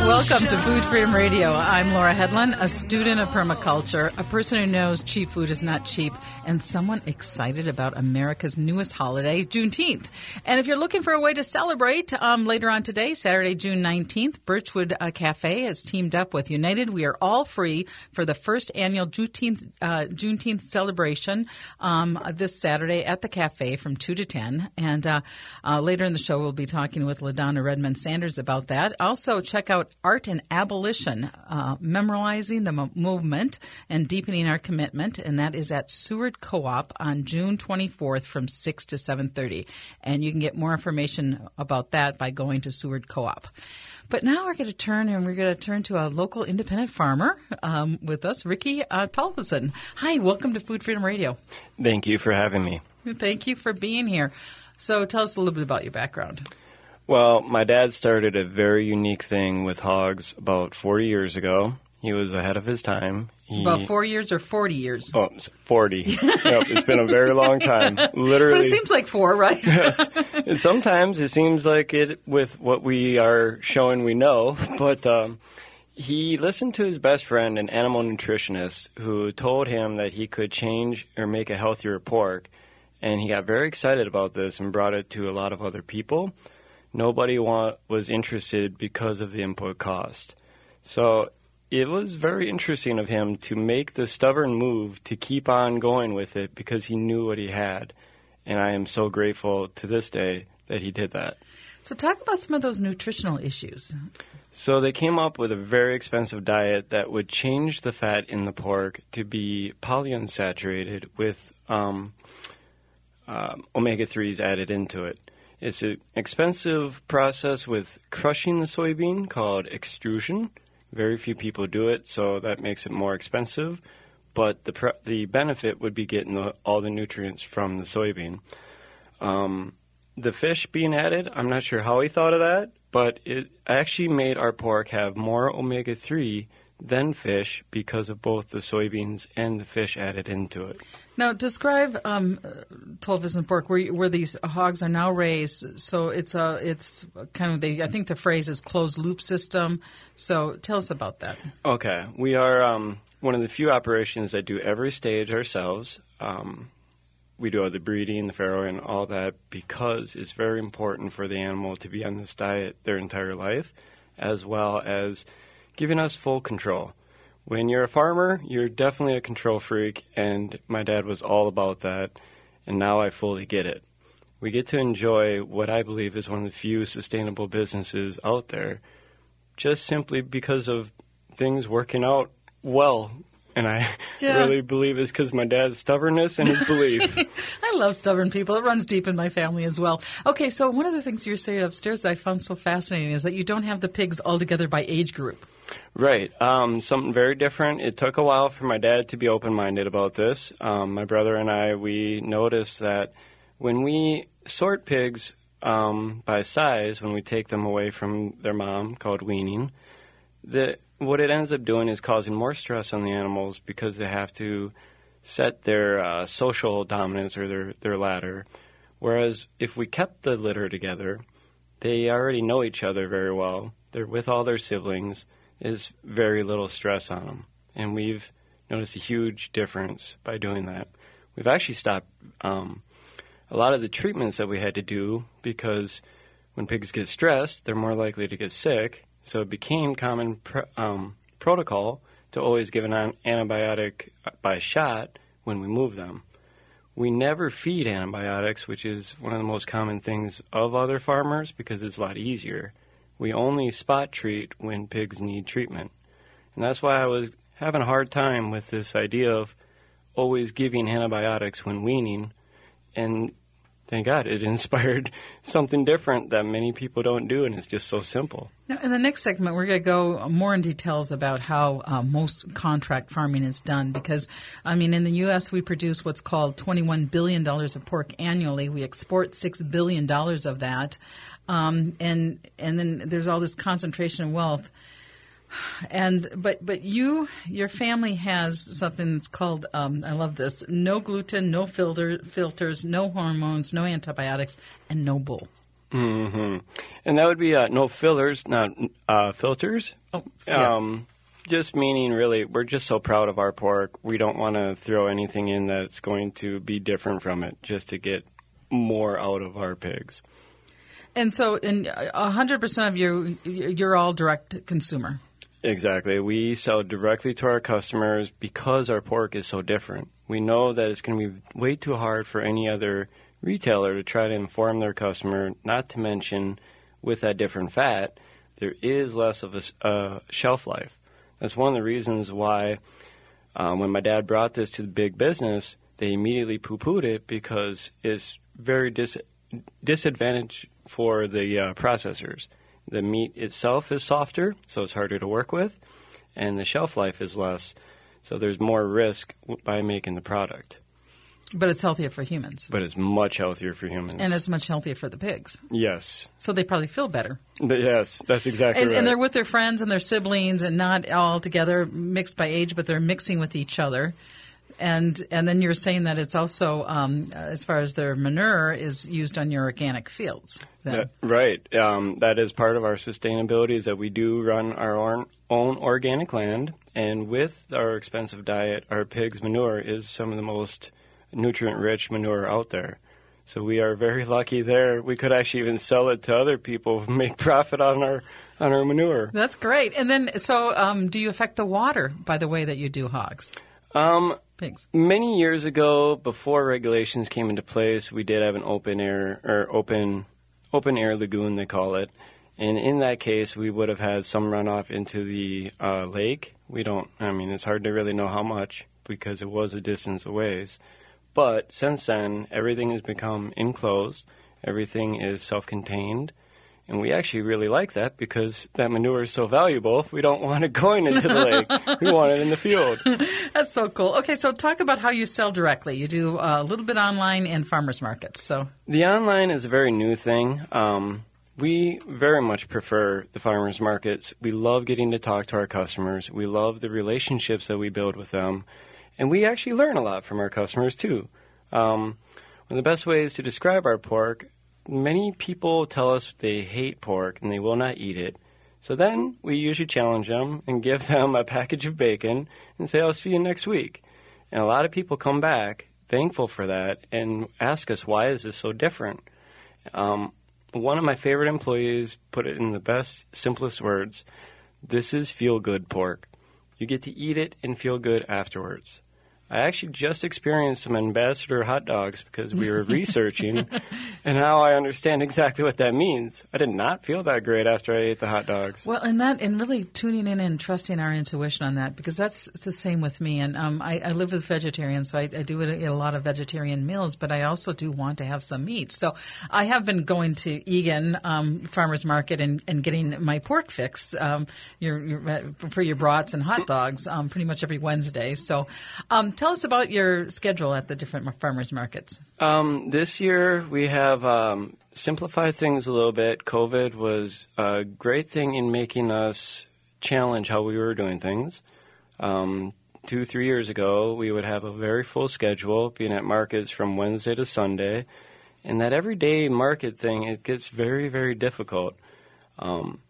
Welcome to Food Freedom Radio. I'm Laura Headland, a student of permaculture, a person who knows cheap food is not cheap, and someone excited about America's newest holiday, Juneteenth. And if you're looking for a way to celebrate, um, later on today, Saturday, June 19th, Birchwood uh, Cafe has teamed up with United We Are All Free for the first annual Juneteenth, uh, Juneteenth celebration um, this Saturday at the cafe from 2 to 10. And uh, uh later in the show, we'll be talking with LaDonna Redmond Sanders about that. Also, check out Art and Abolition, uh, Memorializing the Mo- Movement and Deepening Our Commitment, and that is at Seward Co-op on June 24th from 6 to 7.30. And you can get more information about that by going to Seward Co-op. But now we're going to turn and we're going to turn to a local independent farmer um, with us, Ricky uh, Hi, welcome to Food Freedom Radio. Thank you for having me. Thank you for being here. So tell us a little bit about your background. Well, my dad started a very unique thing with hogs about 40 years ago. He was ahead of his time. He, about four years or 40 years? Oh, 40. yep, it's been a very long time. Literally. But it seems like four, right? yes. And sometimes it seems like it with what we are showing we know. But um, he listened to his best friend, an animal nutritionist, who told him that he could change or make a healthier pork. And he got very excited about this and brought it to a lot of other people nobody want, was interested because of the input cost. So it was very interesting of him to make the stubborn move to keep on going with it because he knew what he had. And I am so grateful to this day that he did that. So, talk about some of those nutritional issues. So, they came up with a very expensive diet that would change the fat in the pork to be polyunsaturated with um, uh, omega 3s added into it. It's an expensive process with crushing the soybean called extrusion. Very few people do it, so that makes it more expensive. But the pre- the benefit would be getting the, all the nutrients from the soybean. Um, the fish being added, I'm not sure how he thought of that, but it actually made our pork have more omega 3 than fish because of both the soybeans and the fish added into it. Now, describe um, Tolvison pork, where, where these hogs are now raised. So it's a it's kind of the I think the phrase is closed loop system. So tell us about that. Okay, we are um, one of the few operations that do every stage ourselves. Um, we do all the breeding, the farrowing, and all that because it's very important for the animal to be on this diet their entire life, as well as giving us full control. When you're a farmer, you're definitely a control freak, and my dad was all about that, and now I fully get it. We get to enjoy what I believe is one of the few sustainable businesses out there, just simply because of things working out well and I yeah. really believe it's because my dad's stubbornness and his belief. I love stubborn people. It runs deep in my family as well. Okay, so one of the things you were saying upstairs that I found so fascinating is that you don't have the pigs all together by age group. Right. Um, something very different. It took a while for my dad to be open minded about this. Um, my brother and I, we noticed that when we sort pigs um, by size, when we take them away from their mom, called weaning, that what it ends up doing is causing more stress on the animals because they have to set their uh, social dominance or their, their ladder. Whereas if we kept the litter together, they already know each other very well. They're with all their siblings is very little stress on them. And we've noticed a huge difference by doing that. We've actually stopped um, a lot of the treatments that we had to do because when pigs get stressed, they're more likely to get sick. So it became common pr- um, protocol to always give an antibiotic by shot when we move them. We never feed antibiotics, which is one of the most common things of other farmers because it's a lot easier. We only spot treat when pigs need treatment. And that's why I was having a hard time with this idea of always giving antibiotics when weaning. And thank God it inspired something different that many people don't do, and it's just so simple. Now, in the next segment, we're going to go more in details about how uh, most contract farming is done. Because, I mean, in the U.S., we produce what's called $21 billion of pork annually. We export $6 billion of that. Um, and, and then there's all this concentration of wealth and but but you your family has something that's called um, I love this no gluten no filter filters no hormones no antibiotics and no bull Mm-hmm. And that would be uh, no fillers, not uh, filters. Oh, yeah. Um, just meaning, really, we're just so proud of our pork. We don't want to throw anything in that's going to be different from it, just to get more out of our pigs. and so, in a hundred percent of you, you're all direct consumer. Exactly. We sell directly to our customers because our pork is so different. We know that it's going to be way too hard for any other retailer to try to inform their customer, not to mention with that different fat, there is less of a uh, shelf life. That's one of the reasons why um, when my dad brought this to the big business, they immediately poo pooed it because it's very dis- disadvantage for the uh, processors. The meat itself is softer, so it's harder to work with, and the shelf life is less, so there's more risk by making the product. But it's healthier for humans. But it's much healthier for humans. And it's much healthier for the pigs. yes, So they probably feel better. Yes, that's exactly And, right. and they're with their friends and their siblings and not all together mixed by age, but they're mixing with each other. And and then you're saying that it's also, um, as far as their manure, is used on your organic fields. That- right. Um, that is part of our sustainability is that we do run our own, own organic land, and with our expensive diet, our pigs' manure is some of the most nutrient-rich manure out there. So we are very lucky there. We could actually even sell it to other people, make profit on our on our manure. That's great. And then, so um, do you affect the water by the way that you do hogs, Um, pigs? many years ago, before regulations came into place, we did have an open air or open open air lagoon they call it, and in that case, we would have had some runoff into the uh, lake. We don't. I mean, it's hard to really know how much because it was a distance away. But since then, everything has become enclosed. Everything is self-contained. And we actually really like that because that manure is so valuable. We don't want it going into the lake. We want it in the field. That's so cool. Okay, so talk about how you sell directly. You do uh, a little bit online and farmers markets. So The online is a very new thing. Um, we very much prefer the farmers markets. We love getting to talk to our customers. We love the relationships that we build with them. And we actually learn a lot from our customers, too. Um, one of the best ways to describe our pork, many people tell us they hate pork and they will not eat it. So then we usually challenge them and give them a package of bacon and say, I'll see you next week. And a lot of people come back thankful for that and ask us, why is this so different? Um, one of my favorite employees put it in the best, simplest words this is feel good pork. You get to eat it and feel good afterwards. I actually just experienced some ambassador hot dogs because we were researching, and now I understand exactly what that means. I did not feel that great after I ate the hot dogs. Well, and that, and really tuning in and trusting our intuition on that, because that's it's the same with me. And um, I, I live with vegetarians, so I, I do eat a lot of vegetarian meals, but I also do want to have some meat. So I have been going to Eagan um, Farmers Market and, and getting my pork fix um, your, your, for your brats and hot dogs um, pretty much every Wednesday. So um, tell us about your schedule at the different farmers markets. Um, this year we have um, simplified things a little bit. COVID was a great thing in making us challenge how we were doing things. Um, two, three years ago, we would have a very full schedule, being at markets from Wednesday to Sunday, and that everyday market thing it gets very, very difficult. Um,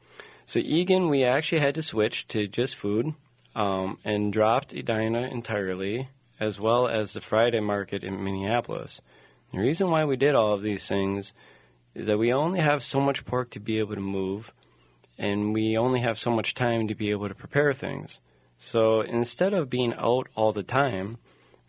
so Eagan, we actually had to switch to just food um, and dropped Edina entirely, as well as the Friday market in Minneapolis. The reason why we did all of these things is that we only have so much pork to be able to move, and we only have so much time to be able to prepare things. So instead of being out all the time,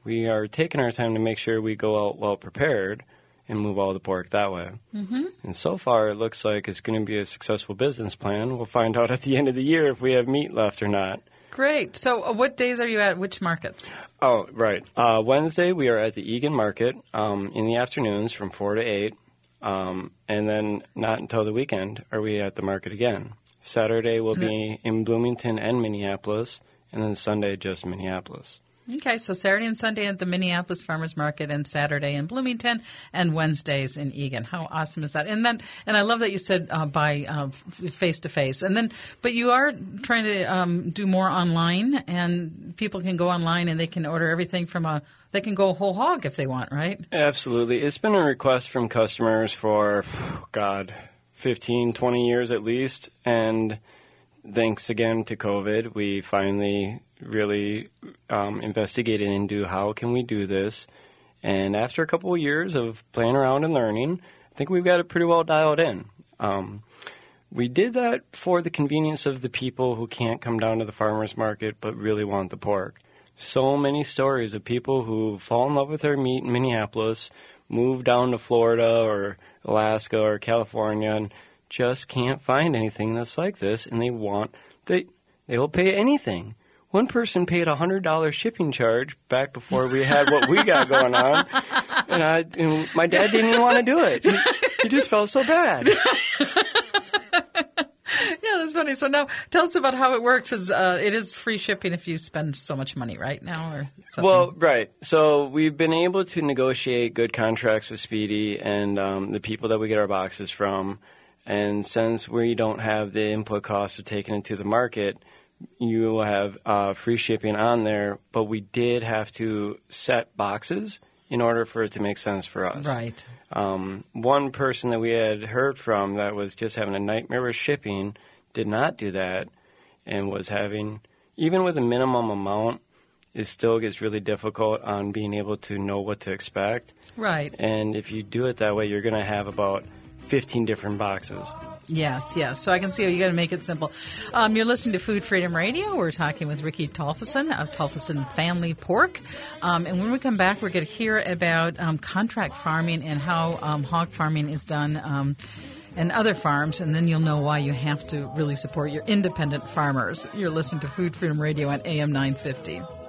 we are taking our time to make sure we go out well prepared and move all the pork that way. Mm-hmm. And so far, it looks like it's going to be a successful business plan. We'll find out at the end of the year if we have meat left or not. Great. So, uh, what days are you at? Which markets? Oh, right. Uh, Wednesday, we are at the Eagan Market um, in the afternoons from 4 to 8. Um, and then not until the weekend are we at the market again. Saturday will be in Bloomington and Minneapolis, and then Sunday just Minneapolis. Okay, so Saturday and Sunday at the Minneapolis Farmers Market, and Saturday in Bloomington, and Wednesdays in Eagan. How awesome is that? And then, and I love that you said uh, by face to face. And then, but you are trying to um, do more online, and people can go online and they can order everything from a. They can go whole hog if they want, right? Absolutely. It's been a request from customers for, God, 15, 20 years at least, and thanks again to COVID, we finally really um, investigated into how can we do this. And after a couple of years of playing around and learning, I think we've got it pretty well dialed in. Um, we did that for the convenience of the people who can't come down to the farmers market but really want the pork. So many stories of people who fall in love with their meat in Minneapolis, move down to Florida or Alaska or California, and just can't find anything that's like this, and they want they they will pay anything one person paid a hundred dollar shipping charge back before we had what we got going on, and I, and my dad didn't even want to do it. He, he just felt so bad. Yeah, that's funny. So now, tell us about how it works. Is uh, it is free shipping if you spend so much money right now, or something? Well, right. So we've been able to negotiate good contracts with Speedy and um, the people that we get our boxes from. And since we don't have the input costs of taking it to the market, you will have uh, free shipping on there, but we did have to set boxes in order for it to make sense for us. Right. Um, one person that we had heard from that was just having a nightmare with shipping did not do that and was having, even with a minimum amount, it still gets really difficult on being able to know what to expect. Right. And if you do it that way, you're going to have about 15 different boxes. Yes, yes. So I can see how you got to make it simple. Um, you're listening to Food Freedom Radio. We're talking with Ricky Tolfason of Tolfason Family Pork. Um, and when we come back, we're going to hear about um, contract farming and how um, hog farming is done um, and other farms, and then you'll know why you have to really support your independent farmers. You're listening to Food Freedom Radio on AM 950.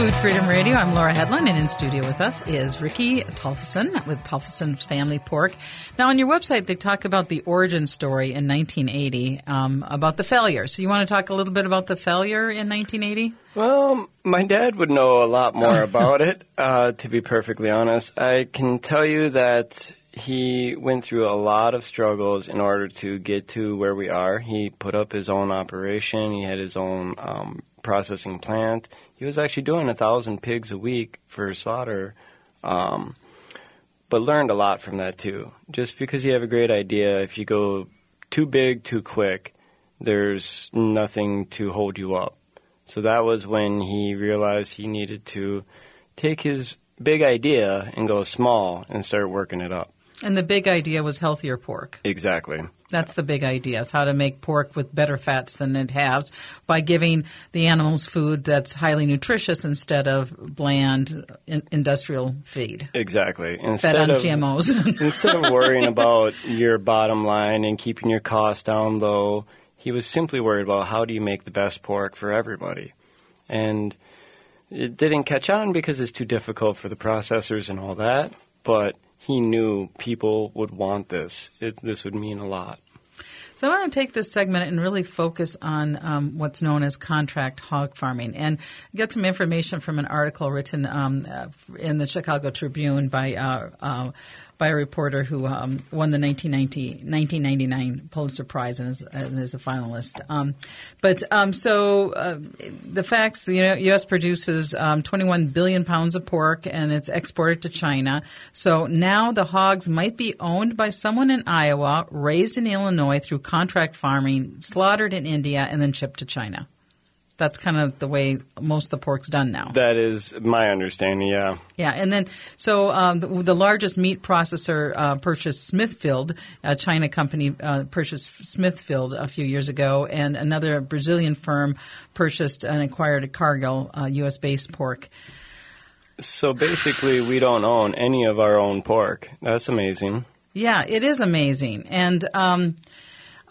Food Freedom Radio. I'm Laura Headland, and in studio with us is Ricky Tolfason with Tolfason Family Pork. Now, on your website, they talk about the origin story in 1980 um, about the failure. So, you want to talk a little bit about the failure in 1980? Well, my dad would know a lot more about it, uh, to be perfectly honest. I can tell you that he went through a lot of struggles in order to get to where we are. He put up his own operation, he had his own um, processing plant he was actually doing a thousand pigs a week for slaughter, um, but learned a lot from that too. Just because you have a great idea, if you go too big too quick, there's nothing to hold you up. So that was when he realized he needed to take his big idea and go small and start working it up. And the big idea was healthier pork. Exactly. That's the big idea: is how to make pork with better fats than it has by giving the animals food that's highly nutritious instead of bland in- industrial feed. Exactly. Instead Fed on of, GMOs. instead of worrying about your bottom line and keeping your costs down low, he was simply worried about how do you make the best pork for everybody, and it didn't catch on because it's too difficult for the processors and all that, but he knew people would want this. It, this would mean a lot. So I want to take this segment and really focus on um, what's known as contract hog farming and get some information from an article written um, uh, in the Chicago Tribune by uh, uh, by a reporter who um, won the 1990, 1999 Pulitzer Prize and is, and is a finalist. Um, but um, so uh, the facts, you know, U.S. produces um, 21 billion pounds of pork and it's exported to China. So now the hogs might be owned by someone in Iowa, raised in Illinois through contract farming, slaughtered in India, and then shipped to China. That's kind of the way most of the pork's done now. That is my understanding, yeah. Yeah, and then so um, the, the, largest meat processor uh, purchased Smithfield, a China company uh, purchased Smithfield a few years ago, and another Brazilian firm purchased and acquired a Cargill uh, U.S. based pork. So basically, we don't own any of our own pork. That's amazing. Yeah, it is amazing, and. Um,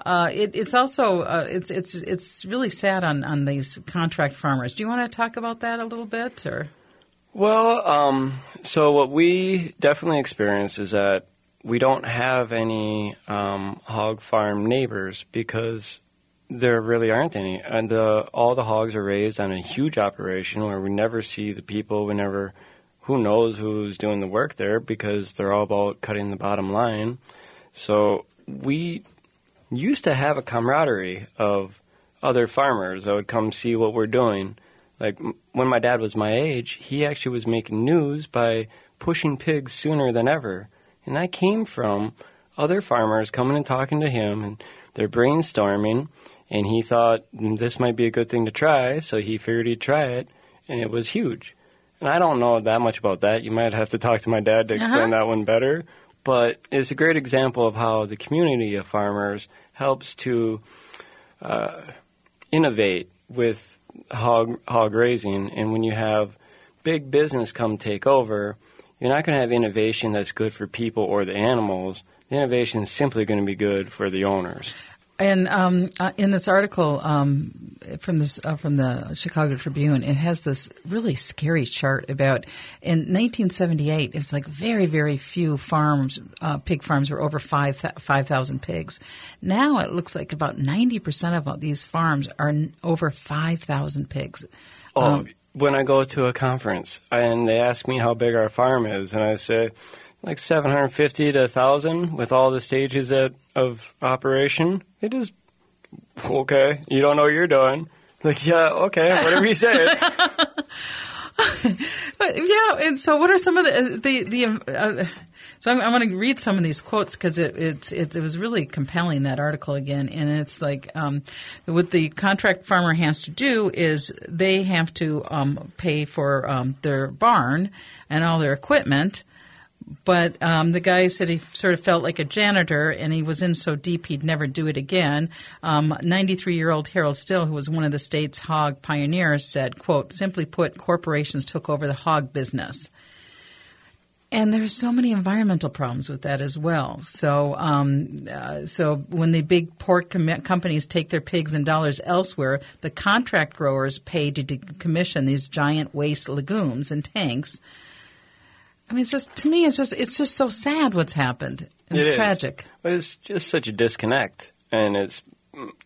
uh, it, it's also uh, it's it's it's really sad on, on these contract farmers. Do you want to talk about that a little bit, or? Well, um, so what we definitely experience is that we don't have any um, hog farm neighbors because there really aren't any, and the, all the hogs are raised on a huge operation where we never see the people. We never, who knows who's doing the work there because they're all about cutting the bottom line. So we used to have a camaraderie of other farmers that would come see what we're doing. Like when my dad was my age, he actually was making news by pushing pigs sooner than ever. And that came from other farmers coming and talking to him and they're brainstorming and he thought this might be a good thing to try, so he figured he'd try it and it was huge. And I don't know that much about that. You might have to talk to my dad to explain uh-huh. that one better. But it's a great example of how the community of farmers helps to uh, innovate with hog hog raising. And when you have big business come take over, you're not going to have innovation that's good for people or the animals. The innovation is simply going to be good for the owners. And um, uh, in this article um, from this uh, from the Chicago Tribune, it has this really scary chart about in 1978. It was like very very few farms, uh, pig farms were over five five thousand pigs. Now it looks like about 90 percent of these farms are over five thousand pigs. Oh, um, when I go to a conference and they ask me how big our farm is, and I say like 750 to 1,000 with all the stages of, of operation. It is okay. You don't know what you're doing. Like, yeah, okay, whatever you say. but yeah, and so what are some of the the the? Uh, so I'm, I'm going to read some of these quotes because it, it, it, it was really compelling that article again, and it's like um, what the contract farmer has to do is they have to um, pay for um, their barn and all their equipment, but um, the guy said he sort of felt like a janitor and he was in so deep he'd never do it again. 93 um, year old Harold Still, who was one of the state's hog pioneers, said, quote, simply put, corporations took over the hog business. And there's so many environmental problems with that as well. So, um, uh, so when the big pork com- companies take their pigs and dollars elsewhere, the contract growers pay to decommission these giant waste lagoons and tanks I mean, it's just to me, it's just it's just so sad what's happened. It's it tragic. But it's just such a disconnect, and it's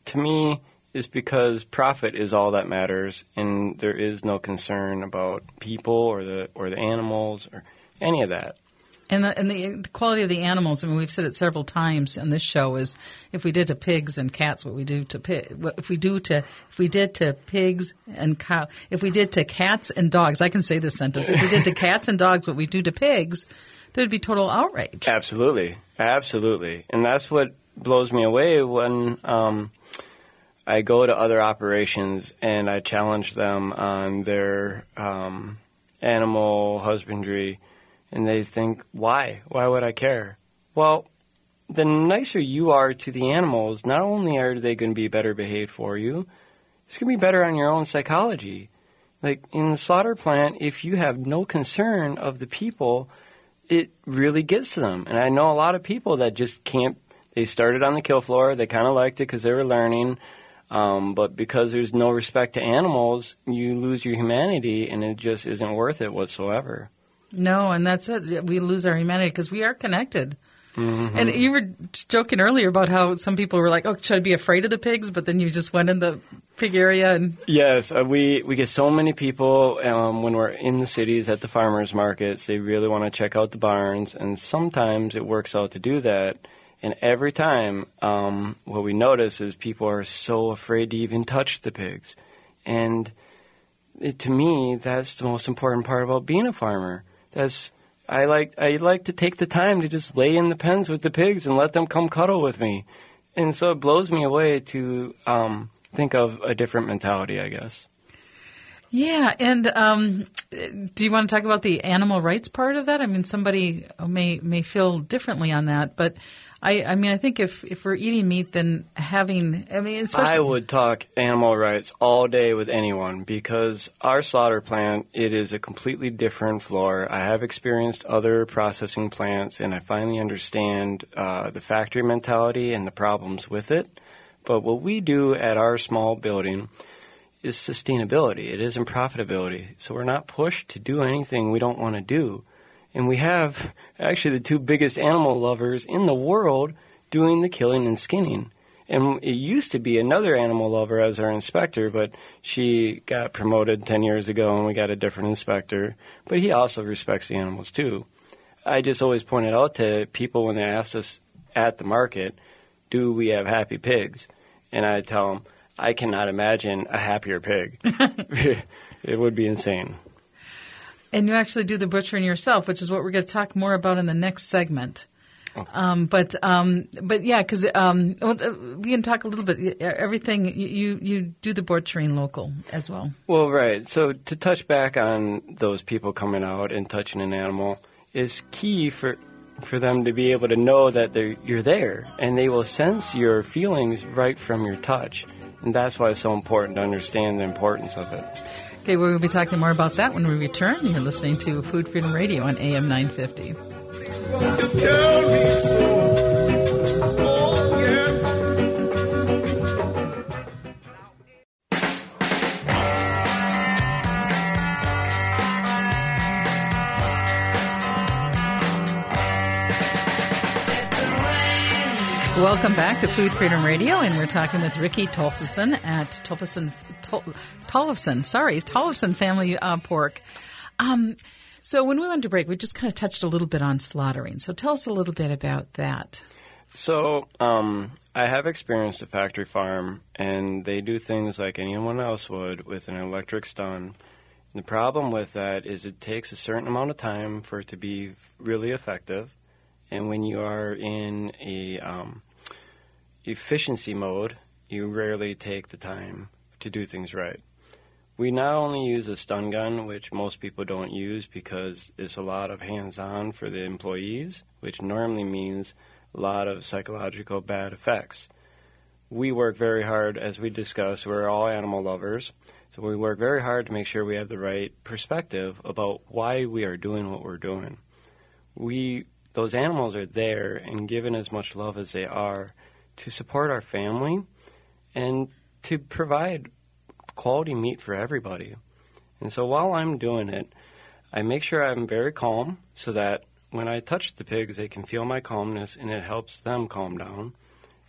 to me is because profit is all that matters, and there is no concern about people or the or the animals or any of that. And the, and the, quality of the animals. I mean, we've said it several times on this show. Is if we did to pigs and cats, what we do to pig, if we do to if we did to pigs and cow, if we did to cats and dogs, I can say this sentence. If we did to cats and dogs what we do to pigs, there'd be total outrage. Absolutely, absolutely, and that's what blows me away when. Um, I go to other operations and I challenge them on their um, animal husbandry and they think, why? Why would I care? Well, the nicer you are to the animals, not only are they going to be better behaved for you, it's going to be better on your own psychology. Like in the slaughter plant, if you have no concern of the people, it really gets to them. And I know a lot of people that just can't. They started on the kill floor. They kind of liked it because they were learning. Um, but because there's no respect to animals, you lose your humanity, and it just isn't worth it whatsoever. No, and that's it. We lose our humanity because we are connected. Mm-hmm. And you were joking earlier about how some people were like, "Oh, should I be afraid of the pigs?" But then you just went in the pig area and yes, uh, we we get so many people um, when we're in the cities at the farmers markets. They really want to check out the barns, and sometimes it works out to do that. And every time, um, what we notice is people are so afraid to even touch the pigs, and it, to me, that's the most important part about being a farmer that's I like I like to take the time to just lay in the pens with the pigs and let them come cuddle with me, and so it blows me away to um, think of a different mentality. I guess. Yeah, and um, do you want to talk about the animal rights part of that? I mean, somebody may may feel differently on that, but I, I mean, I think if, if we're eating meat, then having, I mean, especially. I would talk animal rights all day with anyone because our slaughter plant, it is a completely different floor. I have experienced other processing plants and I finally understand uh, the factory mentality and the problems with it. But what we do at our small building is sustainability. It isn't profitability. So we're not pushed to do anything we don't want to do. And we have actually the two biggest animal lovers in the world doing the killing and skinning. And it used to be another animal lover as our inspector, but she got promoted 10 years ago and we got a different inspector. But he also respects the animals too. I just always pointed out to people when they asked us at the market, do we have happy pigs? And I tell them, I cannot imagine a happier pig. it would be insane. And you actually do the butchering yourself, which is what we're going to talk more about in the next segment. Oh. Um, but um, but yeah, because um, uh, we can talk a little bit. Everything you you do the butchering local as well. Well, right. So to touch back on those people coming out and touching an animal is key for for them to be able to know that they're, you're there and they will sense your feelings right from your touch. And that's why it's so important to understand the importance of it. Okay, we'll be talking more about that when we return. You're listening to Food Freedom Radio on AM 950. Welcome back to Food Freedom Radio, and we're talking with Ricky Tolfson at Tolfson, Tollefson, sorry, Tollefson Family uh, Pork. Um, so when we went to break, we just kind of touched a little bit on slaughtering. So tell us a little bit about that. So um, I have experienced a factory farm, and they do things like anyone else would with an electric stun. The problem with that is it takes a certain amount of time for it to be really effective. And when you are in a um, efficiency mode, you rarely take the time to do things right. We not only use a stun gun, which most people don't use because it's a lot of hands on for the employees, which normally means a lot of psychological bad effects. We work very hard, as we discussed, we're all animal lovers, so we work very hard to make sure we have the right perspective about why we are doing what we're doing. We those animals are there and given as much love as they are to support our family and to provide quality meat for everybody. And so while I'm doing it, I make sure I'm very calm so that when I touch the pigs, they can feel my calmness and it helps them calm down.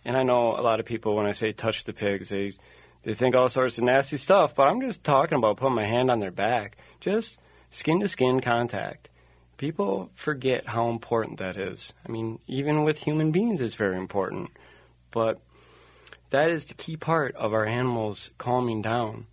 And I know a lot of people, when I say touch the pigs, they, they think all sorts of nasty stuff, but I'm just talking about putting my hand on their back, just skin to skin contact. People forget how important that is. I mean, even with human beings, it's very important. But that is the key part of our animals calming down.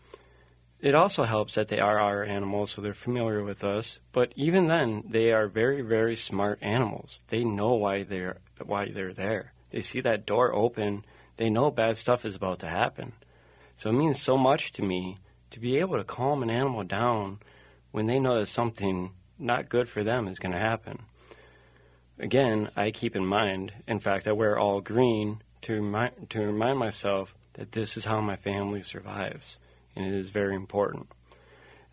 It also helps that they are our animals, so they're familiar with us. But even then, they are very, very smart animals. They know why they're why they're there. They see that door open. They know bad stuff is about to happen. So it means so much to me to be able to calm an animal down when they know that something not good for them is going to happen. Again, I keep in mind. In fact, I wear all green to remind, to remind myself that this is how my family survives, and it is very important.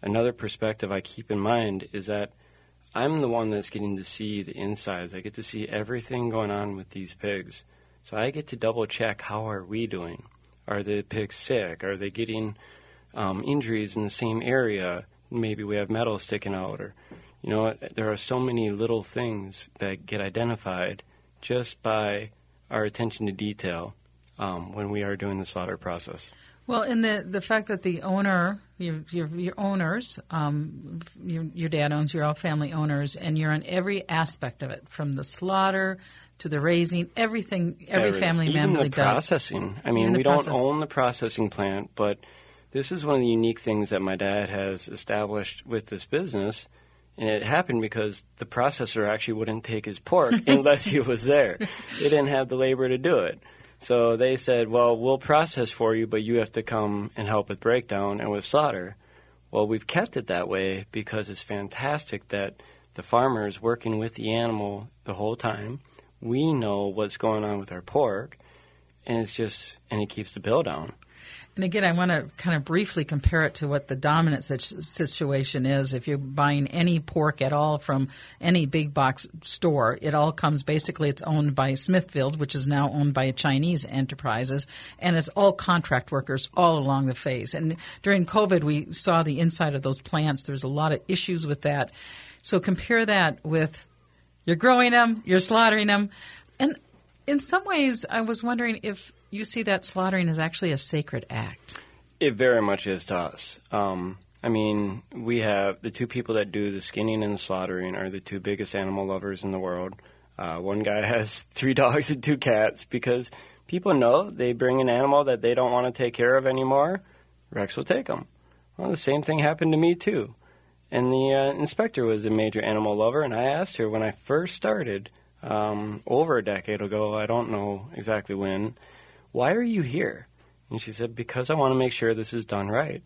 Another perspective I keep in mind is that I'm the one that's getting to see the insides. I get to see everything going on with these pigs. So I get to double check how are we doing? Are the pigs sick? Are they getting um, injuries in the same area? Maybe we have metal sticking out, or you know, there are so many little things that get identified just by our attention to detail um, when we are doing the slaughter process. Well, and the the fact that the owner, your your, your owners, um, your, your dad owns, you're all family owners, and you're on every aspect of it, from the slaughter to the raising, everything. Every Everything. family Even member the does. processing. I mean, Even the we don't own the processing plant, but this is one of the unique things that my dad has established with this business. And it happened because the processor actually wouldn't take his pork unless he was there. They didn't have the labor to do it. So they said, well, we'll process for you, but you have to come and help with breakdown and with solder. Well, we've kept it that way because it's fantastic that the farmer is working with the animal the whole time. we know what's going on with our pork, and it's just and it keeps the bill down. And again, I want to kind of briefly compare it to what the dominant situation is. If you're buying any pork at all from any big box store, it all comes basically, it's owned by Smithfield, which is now owned by Chinese enterprises, and it's all contract workers all along the phase. And during COVID, we saw the inside of those plants. There's a lot of issues with that. So compare that with you're growing them, you're slaughtering them. And in some ways, I was wondering if you see that slaughtering is actually a sacred act. It very much is to us. Um, I mean, we have the two people that do the skinning and the slaughtering are the two biggest animal lovers in the world. Uh, one guy has three dogs and two cats because people know they bring an animal that they don't want to take care of anymore. Rex will take them. Well, the same thing happened to me too. And the uh, inspector was a major animal lover, and I asked her when I first started, um, over a decade ago, I don't know exactly when, why are you here? And she said, Because I want to make sure this is done right.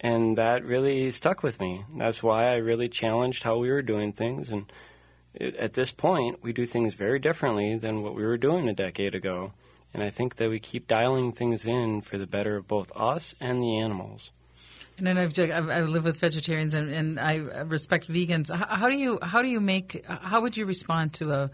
And that really stuck with me. That's why I really challenged how we were doing things. And at this point, we do things very differently than what we were doing a decade ago. And I think that we keep dialing things in for the better of both us and the animals. And then I've, I've lived with vegetarians and, and I respect vegans. How, how, do you how do you make how would you respond to a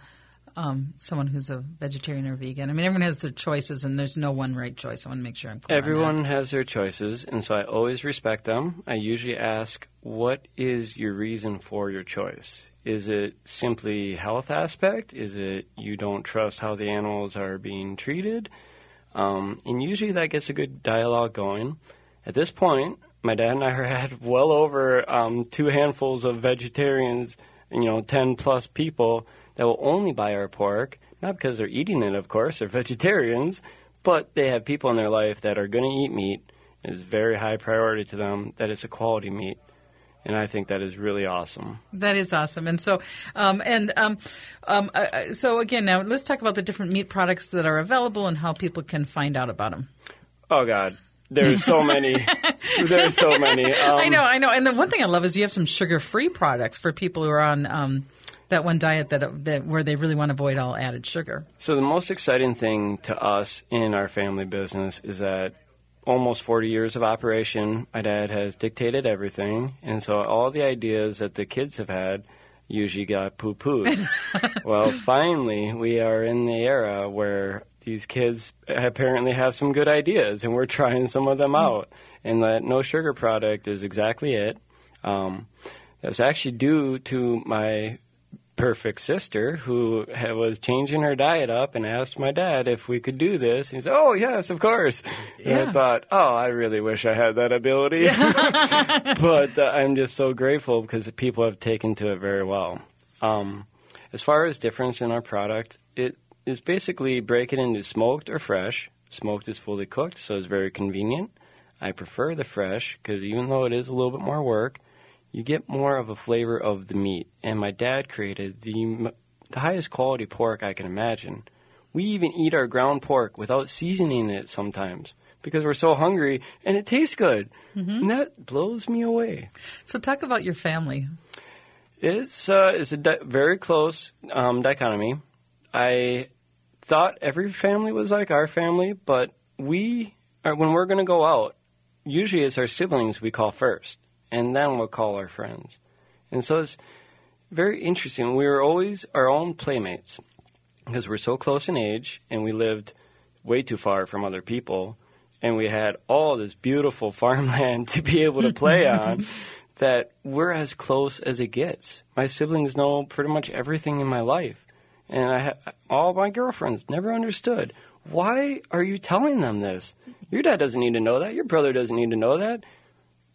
um, someone who's a vegetarian or vegan? I mean, everyone has their choices, and there's no one right choice. I want to make sure I'm clear. Everyone has their choices, and so I always respect them. I usually ask, "What is your reason for your choice? Is it simply health aspect? Is it you don't trust how the animals are being treated?" Um, and usually that gets a good dialogue going. At this point, my dad and I had well over um, two handfuls of vegetarians, you know, 10 plus people that will only buy our pork, not because they're eating it, of course, they're vegetarians, but they have people in their life that are going to eat meat. It is very high priority to them that it's a quality meat. And I think that is really awesome. That is awesome. And so, um, and um, um, uh, uh so again, now let's talk about the different meat products that are available and how people can find out about them. Oh God, there's so many. There's so many. Um, I know, I know. And the one thing I love is you have some sugar-free products for people who are on um, that one diet that, that where they really want to avoid all added sugar. So the most exciting thing to us in our family business is that almost 40 years of operation, my dad has dictated everything, and so all the ideas that the kids have had usually got poo pooed. well, finally, we are in the era where these kids apparently have some good ideas, and we're trying some of them hmm. out. And that no sugar product is exactly it. Um, that's actually due to my perfect sister who was changing her diet up and asked my dad if we could do this. He said, "Oh yes, of course." Yeah. And I thought, "Oh, I really wish I had that ability." but uh, I'm just so grateful because people have taken to it very well. Um, as far as difference in our product, it is basically break it into smoked or fresh. Smoked is fully cooked, so it's very convenient. I prefer the fresh because even though it is a little bit more work, you get more of a flavor of the meat. And my dad created the, the highest quality pork I can imagine. We even eat our ground pork without seasoning it sometimes because we're so hungry and it tastes good. Mm-hmm. And that blows me away. So, talk about your family. It's, uh, it's a di- very close um, dichotomy. I thought every family was like our family, but we, are, when we're going to go out, usually it's our siblings we call first and then we'll call our friends. And so it's very interesting. We were always our own playmates because we're so close in age and we lived way too far from other people and we had all this beautiful farmland to be able to play on that we're as close as it gets. My siblings know pretty much everything in my life. And I ha- all my girlfriends never understood. Why are you telling them this? Your dad doesn't need to know that. Your brother doesn't need to know that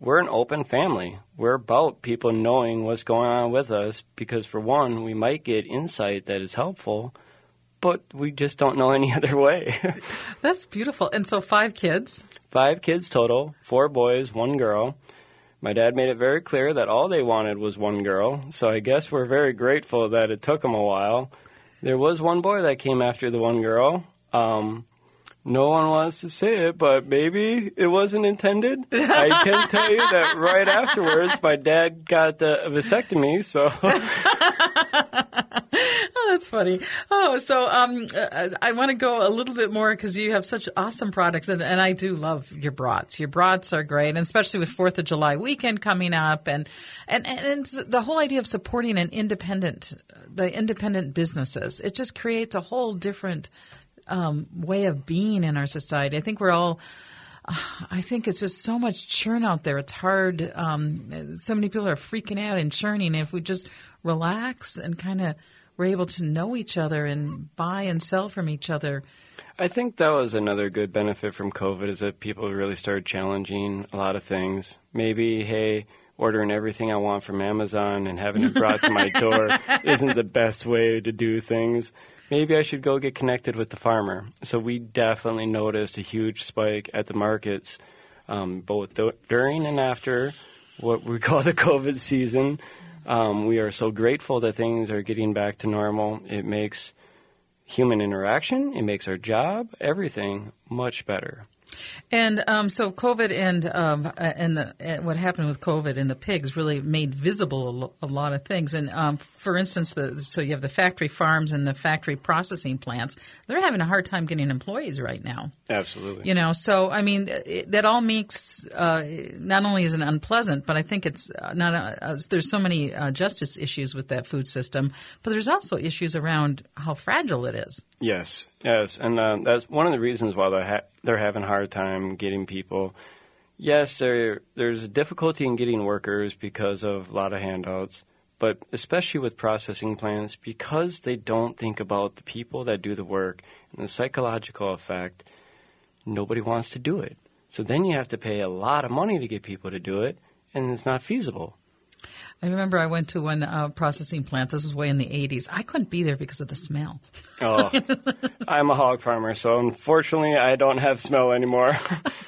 we're an open family. We're about people knowing what's going on with us because, for one, we might get insight that is helpful, but we just don't know any other way. That's beautiful. And so, five kids? Five kids total four boys, one girl. My dad made it very clear that all they wanted was one girl, so I guess we're very grateful that it took them a while. There was one boy that came after the one girl. Um, no one wants to say it, but maybe it wasn't intended. I can tell you that right afterwards, my dad got a vasectomy. So, oh, That's funny. Oh, so um, uh, I want to go a little bit more because you have such awesome products, and, and I do love your brats. Your brats are great, and especially with Fourth of July weekend coming up, and and and the whole idea of supporting an independent, the independent businesses. It just creates a whole different um, way of being in our society. I think we're all. I think it's just so much churn out there. It's hard. Um, so many people are freaking out and churning. If we just relax and kind of we're able to know each other and buy and sell from each other. I think that was another good benefit from COVID is that people really started challenging a lot of things. Maybe, hey, ordering everything I want from Amazon and having it brought to my door isn't the best way to do things. Maybe I should go get connected with the farmer. So we definitely noticed a huge spike at the markets, um, both th- during and after what we call the COVID season. Um, we are so grateful that things are getting back to normal. It makes human interaction, it makes our job, everything much better. And um, so COVID and um, uh, and the, uh, what happened with COVID and the pigs really made visible a, lo- a lot of things. And um, for instance, the, so you have the factory farms and the factory processing plants. They're having a hard time getting employees right now. Absolutely. You know, so I mean, it, that all makes uh, not only is it unpleasant, but I think it's uh, not. Uh, there's so many uh, justice issues with that food system, but there's also issues around how fragile it is. Yes, yes, and uh, that's one of the reasons why they're ha- they're having a hard time getting people. Yes, there there's a difficulty in getting workers because of a lot of handouts, but especially with processing plants because they don't think about the people that do the work and the psychological effect nobody wants to do it. So then you have to pay a lot of money to get people to do it, and it's not feasible. I remember I went to one uh, processing plant. This was way in the 80s. I couldn't be there because of the smell. Oh, I'm a hog farmer, so unfortunately I don't have smell anymore.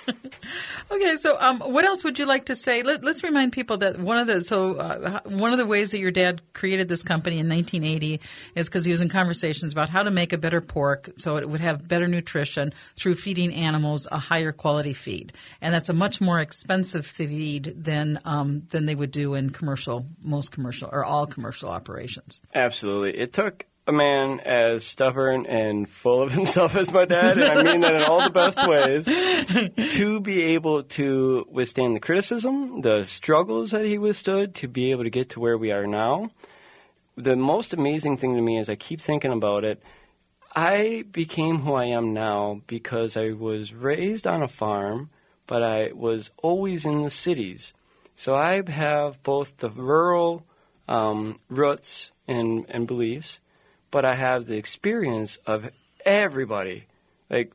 Okay, so um, what else would you like to say? Let, us remind people that one of the so uh, one of the ways that your dad created this company in 1980 is because he was in conversations about how to make a better pork so it would have better nutrition through feeding animals a higher quality feed, and that's a much more expensive feed than um, than they would do in commercial most commercial or all commercial operations. Absolutely, it took a man as stubborn and full of himself as my dad, and I mean that in all the best ways, to be able to withstand the criticism, the struggles that he withstood, to be able to get to where we are now. The most amazing thing to me is I keep thinking about it. I became who I am now because I was raised on a farm, but I was always in the cities. So I have both the rural um, roots and, and beliefs, but I have the experience of everybody. Like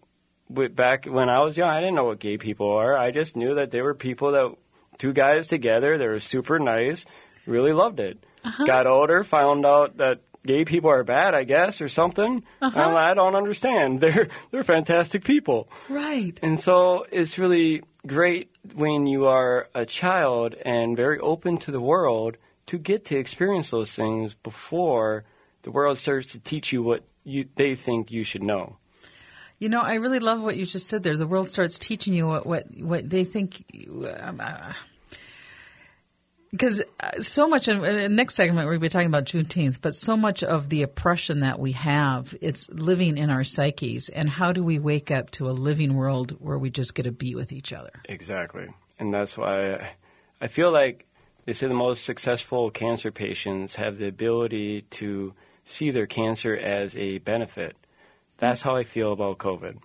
back when I was young, I didn't know what gay people are. I just knew that they were people that two guys together. They were super nice. Really loved it. Uh-huh. Got older, found out that gay people are bad, I guess, or something. Uh-huh. I don't understand. They're they're fantastic people. Right. And so it's really great when you are a child and very open to the world to get to experience those things before the world starts to teach you what you, they think you should know. You know, I really love what you just said there. The world starts teaching you what what, what they think. Um, uh, because uh, so much in, in next segment we'll be talking about Juneteenth, but so much of the oppression that we have, it's living in our psyches. And how do we wake up to a living world where we just get to be with each other? Exactly, and that's why I feel like they say the most successful cancer patients have the ability to see their cancer as a benefit. That's how I feel about COVID.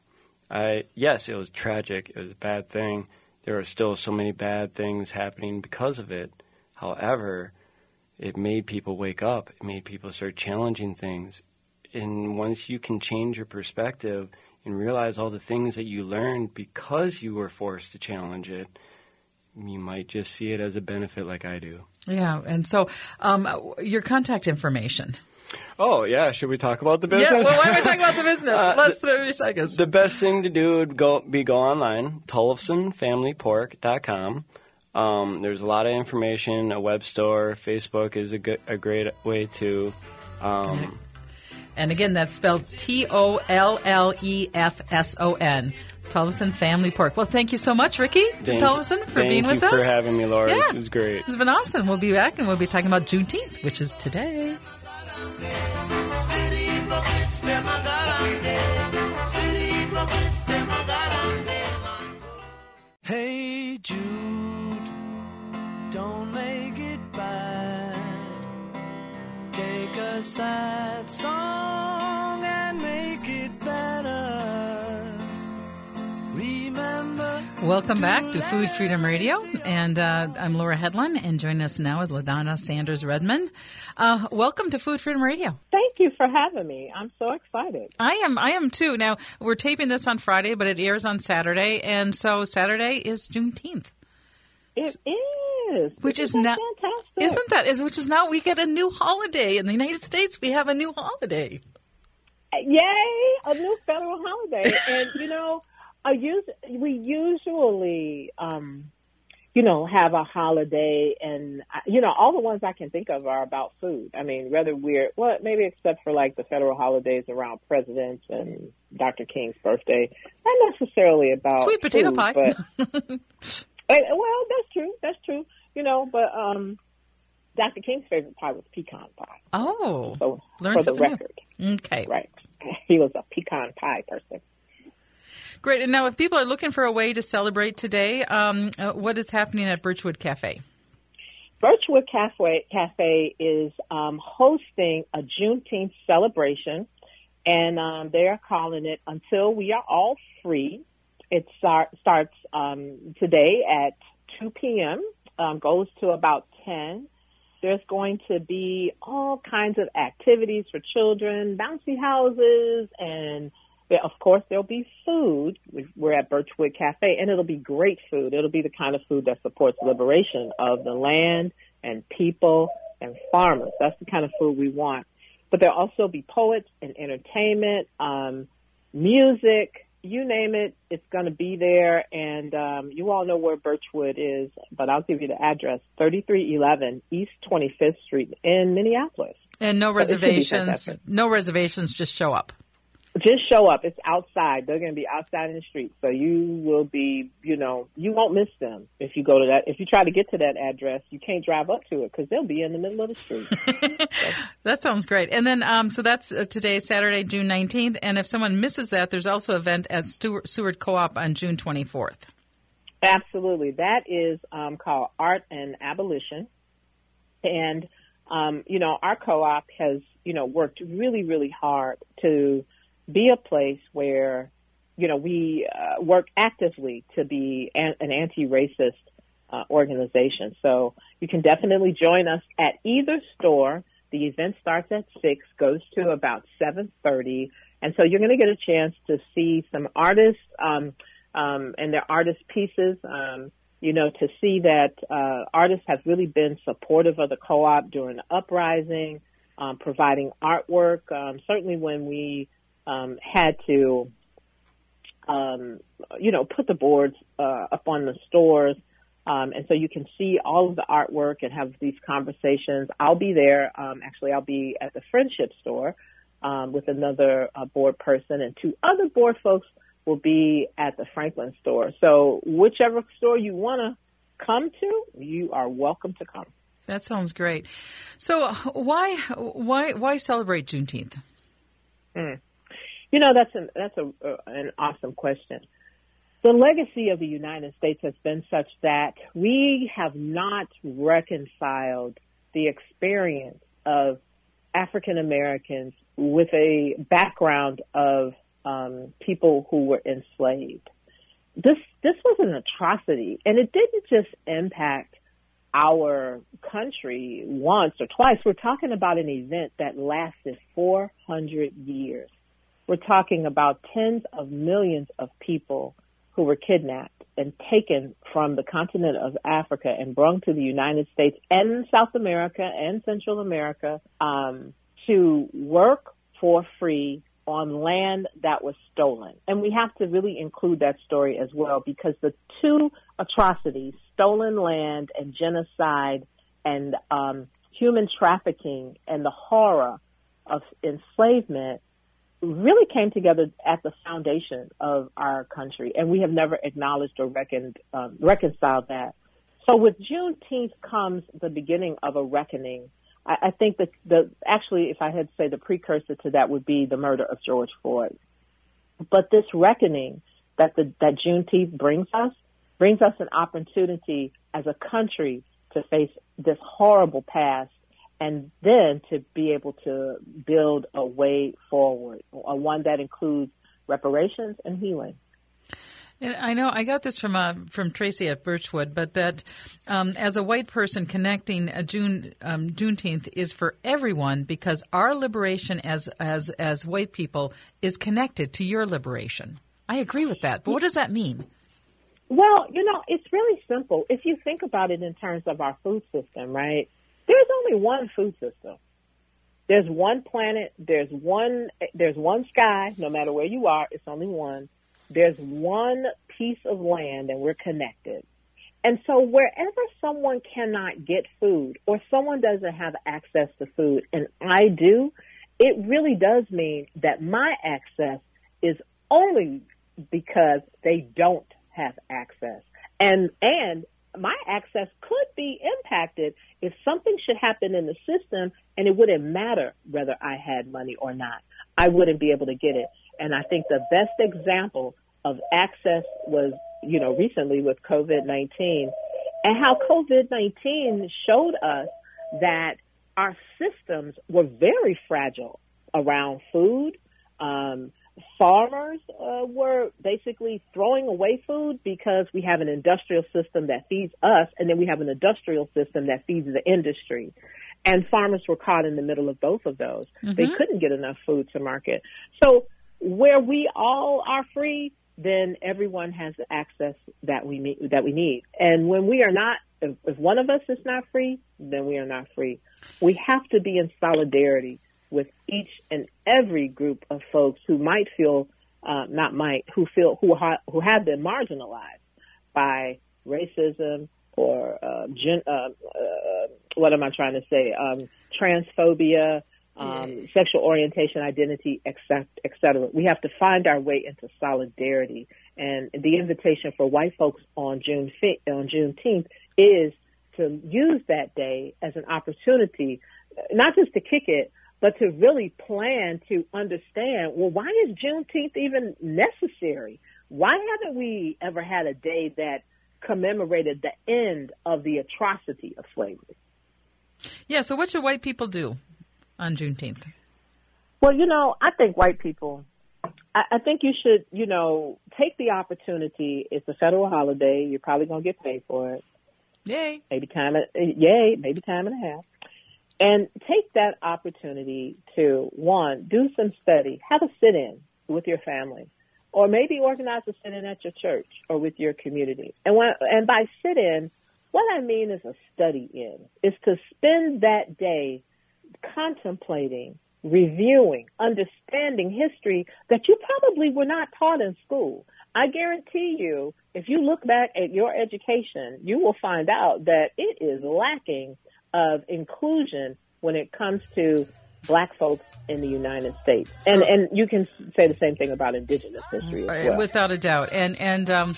I yes, it was tragic. It was a bad thing. There are still so many bad things happening because of it. However, it made people wake up. It made people start challenging things. And once you can change your perspective and realize all the things that you learned because you were forced to challenge it, you might just see it as a benefit like I do. Yeah. And so, um, your contact information. Oh yeah, should we talk about the business? Yeah, well, why don't we talk about the business? uh, Less thirty seconds. The best thing to do would go be go online, tollefsonfamilypork.com. Um, there's a lot of information, a web store, Facebook is a good, a great way to. Um, and again, that's spelled T O L L E F S O N. Tollefson Family Pork. Well, thank you so much, Ricky thank, Tollefson, for being with us. Thank you for having me, Laura. Yeah. It was great. It's been awesome. We'll be back and we'll be talking about Juneteenth, which is today. City hypocrites, them a garande. City hypocrites, them a garande. Hey Jude, don't make it bad. Take a sad song Welcome back to Food Freedom Radio, and uh, I'm Laura Headland, and joining us now is LaDonna Sanders Redmond. Uh, welcome to Food Freedom Radio. Thank you for having me. I'm so excited. I am. I am too. Now we're taping this on Friday, but it airs on Saturday, and so Saturday is Juneteenth. It is, which is now fantastic. isn't that is which is now we get a new holiday in the United States. We have a new holiday. Yay! A new federal holiday, and you know, a use, we usually, um, you know, have a holiday, and uh, you know, all the ones I can think of are about food. I mean, rather weird. Well, maybe except for like the federal holidays around presidents and Dr. King's birthday, not necessarily about Sweet potato food, pie. But, well, that's true. That's true. You know, but um, Dr. King's favorite pie was pecan pie. Oh, So learn for the record, new. Okay, right? He was a pecan pie person. Great. And now, if people are looking for a way to celebrate today, um, uh, what is happening at Birchwood Cafe? Birchwood Cafe Cafe is um, hosting a Juneteenth celebration, and um, they are calling it "Until We Are All Free." It start, starts um, today at 2 p.m. Um, goes to about 10. There's going to be all kinds of activities for children, bouncy houses, and of course there'll be food. We're at Birchwood Cafe, and it'll be great food. It'll be the kind of food that supports liberation of the land and people and farmers. That's the kind of food we want. But there'll also be poets and entertainment, um, music, you name it, it's going to be there. And um, you all know where Birchwood is, but I'll give you the address 3311 East 25th Street in Minneapolis. And no So it should be reservations. No reservations. Just show up. Just show up. It's outside. They're going to be outside in the street. So you will be, you know, you won't miss them if you go to that. If you try to get to that address, you can't drive up to it because they'll be in the middle of the street. That sounds great. And then, um, so that's uh, today, Saturday, June 19th. And if someone misses that, there's also an event at Stewart, Seward Co-op on June 24th. Absolutely. That is um, called Art and Abolition. And, um, you know, our co op has, you know, worked really, really hard to be a place where, you know, we uh, work actively to be an, an anti racist uh, organization. So you can definitely join us at either store. The event starts at 6, goes to about 7.30. And so you're going to get a chance to see some artists um, um, and their artist pieces. Um, you know, to see that uh, artists have really been supportive of the co-op during the uprising, um, providing artwork. Um, certainly, when we um, had to, um, you know, put the boards uh, up on the stores, um, and so you can see all of the artwork and have these conversations. I'll be there. Um, actually, I'll be at the Friendship Store um, with another uh, board person and two other board folks will be at the Franklin store. So whichever store you want to come to, you are welcome to come. That sounds great. So why why why celebrate Juneteenth? You know, that's an that's a, uh, an awesome question. The legacy of the United States has been such that we have not reconciled the experience of African Americans with a background of um, people who were enslaved. This this was an atrocity, and it didn't just impact our country once or twice. We're talking about an event that lasted 400 years. We're talking about tens of millions of people who were kidnapped and taken from the continent of Africa and brought to the United States and South America and Central America um, to work for free on land that was stolen. And we have to really include that story as well because the two atrocities, stolen land and genocide and um, human trafficking and the horror of enslavement really came together at the foundation of our country, and we have never acknowledged or reckoned, um, reconciled that. So with Juneteenth comes the beginning of a reckoning I, I think that the actually, if I had to say the precursor to that would be the murder of George Floyd. But this reckoning that the that Juneteenth brings us brings us an opportunity as a country to face this horrible past and then to be able to build a way forward, a one that includes reparations and healing. I know I got this from uh, from Tracy at Birchwood, but that um, as a white person, connecting a June um, Juneteenth is for everyone because our liberation as as as white people is connected to your liberation. I agree with that, but what does that mean? Well, you know, it's really simple. If you think about it in terms of our food system, right? There's only one food system. There's one planet. There's one. There's one sky. No matter where you are, it's only one there's one piece of land and we're connected. And so wherever someone cannot get food or someone doesn't have access to food and I do, it really does mean that my access is only because they don't have access. And, and my access could be impacted if something should happen in the system and it wouldn't matter whether I had money or not. I wouldn't be able to get it. And I think the best example of access was, you know, recently with COVID-19 and how COVID-19 showed us that our systems were very fragile around food. Um, farmers uh, were basically throwing away food because we have an industrial system that feeds us, and then we have an industrial system that feeds the industry. And farmers were caught in the middle of both of those. Mm-hmm. They couldn't get enough food to market. So where we all are free, then everyone has the access that we need, that we need. And when we are not, if, if one of us is not free, then we are not free. We have to be in solidarity with each and every group of folks who might feel, uh, not might, who feel who ha- who have been marginalized by racism or uh, gen- uh, uh what am I trying to say? Um, transphobia, um, sexual orientation, identity, etc. Et cetera. we have to find our way into solidarity. And the invitation for white folks on June on Juneteenth is to use that day as an opportunity, not just to kick it, but to really plan to understand. Well, why is Juneteenth even necessary? Why haven't we ever had a day that commemorated the end of the atrocity of slavery? Yeah. So, what should white people do? on Juneteenth? Well, you know, I think white people, I, I think you should, you know, take the opportunity. It's a federal holiday. You're probably going to get paid for it. Yay. Maybe time, yay, maybe time and a half. And take that opportunity to, one, do some study, have a sit in with your family, or maybe organize a sit in at your church or with your community. And when, and by sit in, what I mean is a study in, is to spend that day contemplating, reviewing, understanding history that you probably were not taught in school. I guarantee you, if you look back at your education, you will find out that it is lacking of inclusion when it comes to black folks in the United States. So, and and you can say the same thing about indigenous history as well. Without a doubt. And and um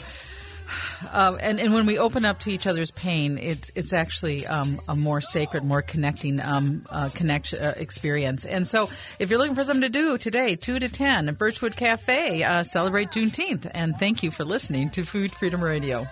uh, and, and when we open up to each other's pain, it's it's actually um, a more sacred, more connecting um, uh, connection uh, experience. And so, if you're looking for something to do today, two to ten, Birchwood Cafe, uh, celebrate Juneteenth. And thank you for listening to Food Freedom Radio.